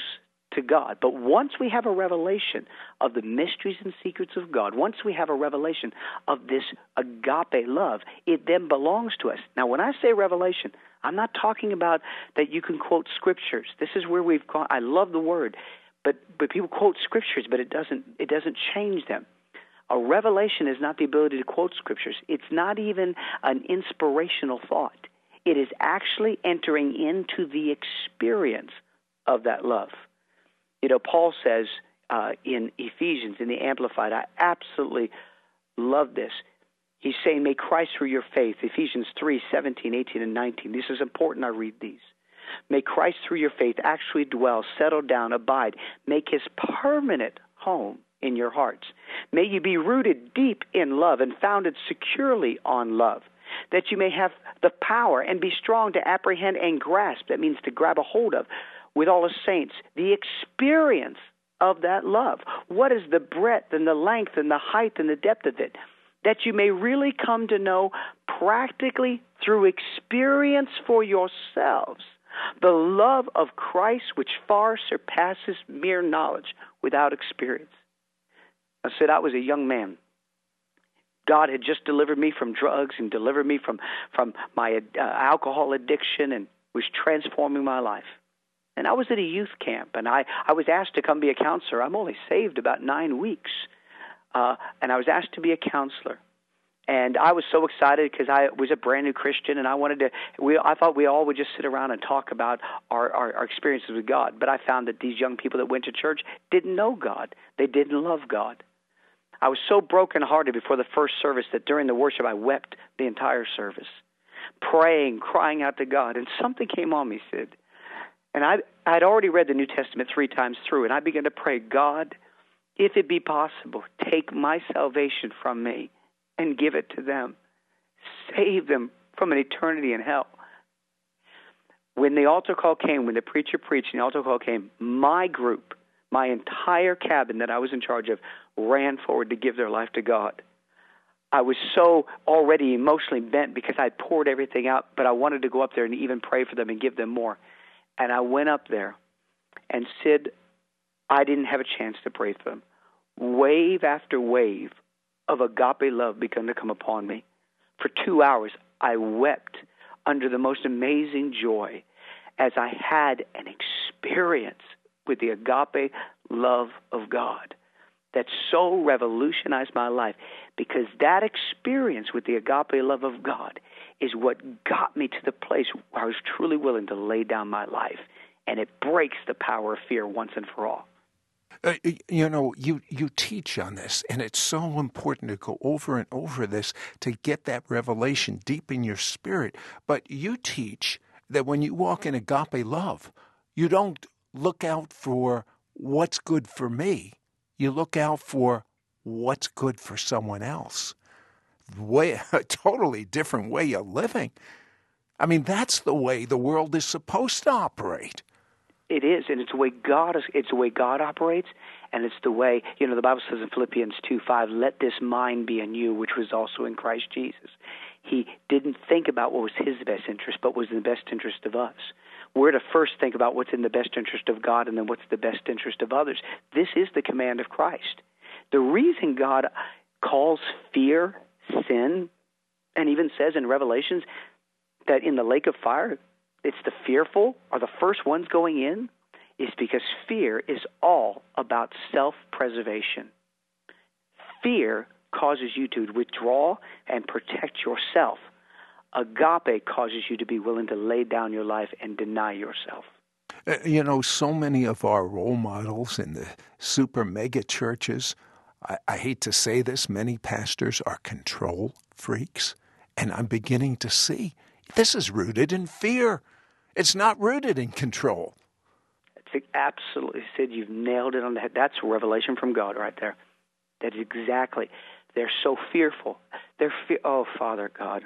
to God. But once we have a revelation of the mysteries and secrets of God, once we have a revelation of this agape love, it then belongs to us. Now, when I say revelation, I'm not talking about that you can quote scriptures. This is where we've gone. I love the word, but but people quote scriptures, but it doesn't it doesn't change them. A revelation is not the ability to quote scriptures. It's not even an inspirational thought. It is actually entering into the experience of that love. You know, Paul says uh, in Ephesians, in the Amplified, I absolutely love this. He's saying, May Christ through your faith, Ephesians 3 17, 18, and 19. This is important I read these. May Christ through your faith actually dwell, settle down, abide, make his permanent home in your hearts. May you be rooted deep in love and founded securely on love that you may have the power and be strong to apprehend and grasp. That means to grab a hold of with all the saints. The experience of that love. What is the breadth and the length and the height and the depth of it? That you may really come to know practically through experience for yourselves the love of Christ which far surpasses mere knowledge without experience. I said I was a young man God had just delivered me from drugs and delivered me from from my uh, alcohol addiction and was transforming my life. And I was at a youth camp, and I I was asked to come be a counselor. I'm only saved about nine weeks, uh, and I was asked to be a counselor. And I was so excited because I was a brand new Christian, and I wanted to. We I thought we all would just sit around and talk about our, our our experiences with God. But I found that these young people that went to church didn't know God. They didn't love God. I was so brokenhearted before the first service that during the worship I wept the entire service, praying, crying out to God. And something came on me, Sid. And I I'd already read the New Testament three times through, and I began to pray, God, if it be possible, take my salvation from me and give it to them. Save them from an eternity in hell. When the altar call came, when the preacher preached and the altar call came, my group, my entire cabin that I was in charge of, ran forward to give their life to God. I was so already emotionally bent because I poured everything out, but I wanted to go up there and even pray for them and give them more. And I went up there, and Sid, I didn't have a chance to pray for them. Wave after wave of agape love began to come upon me. For two hours, I wept under the most amazing joy as I had an experience with the agape love of God that so revolutionized my life because that experience with the agape love of God is what got me to the place where I was truly willing to lay down my life. And it breaks the power of fear once and for all. Uh, you know, you, you teach on this, and it's so important to go over and over this to get that revelation deep in your spirit. But you teach that when you walk in agape love, you don't look out for what's good for me, you look out for what's good for someone else. Way, a totally different way of living. I mean, that's the way the world is supposed to operate. It is, and it's the way God is. It's the way God operates, and it's the way you know. The Bible says in Philippians two five, "Let this mind be in you, which was also in Christ Jesus." He didn't think about what was his best interest, but was in the best interest of us. We're to first think about what's in the best interest of God, and then what's the best interest of others. This is the command of Christ. The reason God calls fear sin, and even says in Revelations that in the lake of fire it's the fearful are the first ones going in is because fear is all about self preservation. Fear causes you to withdraw and protect yourself. Agape causes you to be willing to lay down your life and deny yourself. Uh, you know, so many of our role models in the super mega churches, I, I hate to say this, many pastors are control freaks. And I'm beginning to see this is rooted in fear. It's not rooted in control. Absolutely, Sid, you've nailed it on the head. That's revelation from God right there. That's exactly. They're so fearful. They're fe- oh, Father God.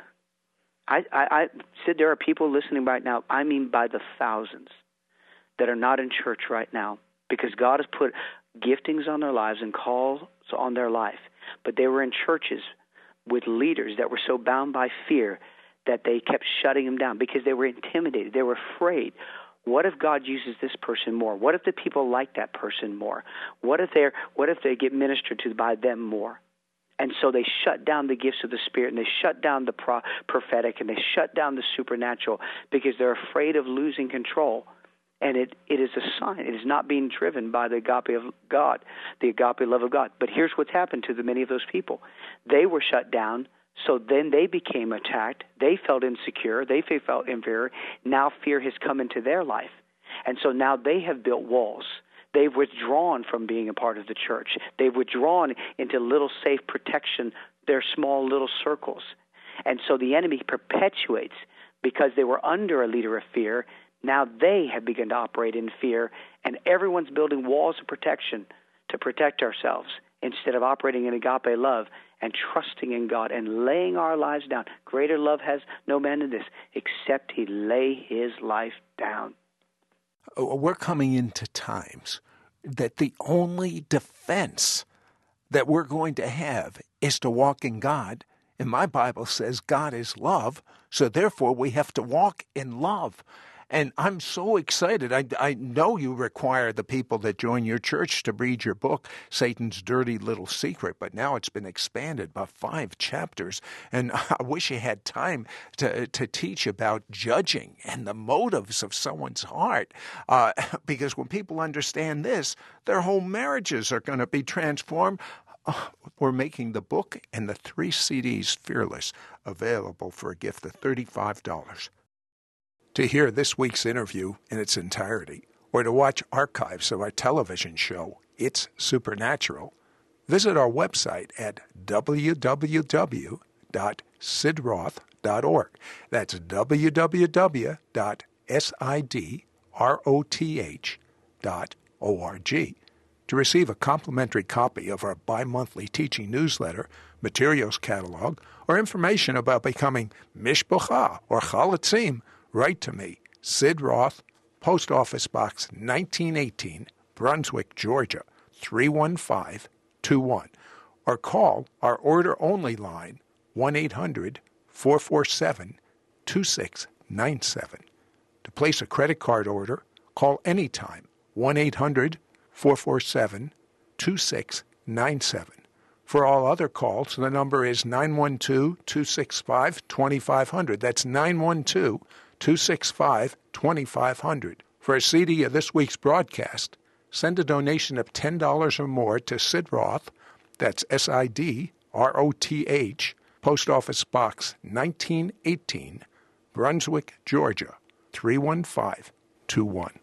I, I, I Sid, there are people listening right now. I mean, by the thousands that are not in church right now because God has put giftings on their lives and calls on their life, but they were in churches with leaders that were so bound by fear that they kept shutting them down because they were intimidated. They were afraid. What if God uses this person more? What if the people like that person more? What if they're what if they get ministered to by them more? And so they shut down the gifts of the Spirit and they shut down the pro- prophetic and they shut down the supernatural because they're afraid of losing control. And it, it is a sign. It is not being driven by the agape of God, the agape love of God. But here's what's happened to the, many of those people. They were shut down so then they became attacked. They felt insecure. They felt inferior. Now fear has come into their life. And so now they have built walls. They've withdrawn from being a part of the church. They've withdrawn into little safe protection, their small little circles. And so the enemy perpetuates because they were under a leader of fear. Now they have begun to operate in fear, and everyone's building walls of protection to protect ourselves instead of operating in agape love and trusting in God and laying our lives down. Greater love has no man than this, except he lay his life down. Uh, we're coming into times that the only defense that we're going to have is to walk in God. And my Bible says God is love, so therefore we have to walk in love. And I'm so excited. I, I know you require the people that join your church to read your book, Satan's Dirty Little Secret, but now it's been expanded by five chapters. And I wish you had time to, to teach about judging and the motives of someone's heart. Uh, because when people understand this, their whole marriages are going to be transformed. Uh, we're making the book and the three CDs, Fearless, available for a gift of $35. To hear this week's interview in its entirety, or to watch archives of our television show, It's Supernatural, visit our website at www.sidroth.org. That's www.sidroth.org. To receive a complimentary copy of our bi monthly teaching newsletter, materials catalog, or information about becoming Mishpocha or Chalutzim, Write to me, Sid Roth, Post Office Box 1918, Brunswick, Georgia 31521, or call our order only line 1 800 447 2697. To place a credit card order, call anytime 1 800 447 2697. For all other calls, the number is 912 265 2500. That's 912 265 2500. For a CD of this week's broadcast, send a donation of $10 or more to Sid Roth, that's S I D R O T H, Post Office Box 1918, Brunswick, Georgia 31521.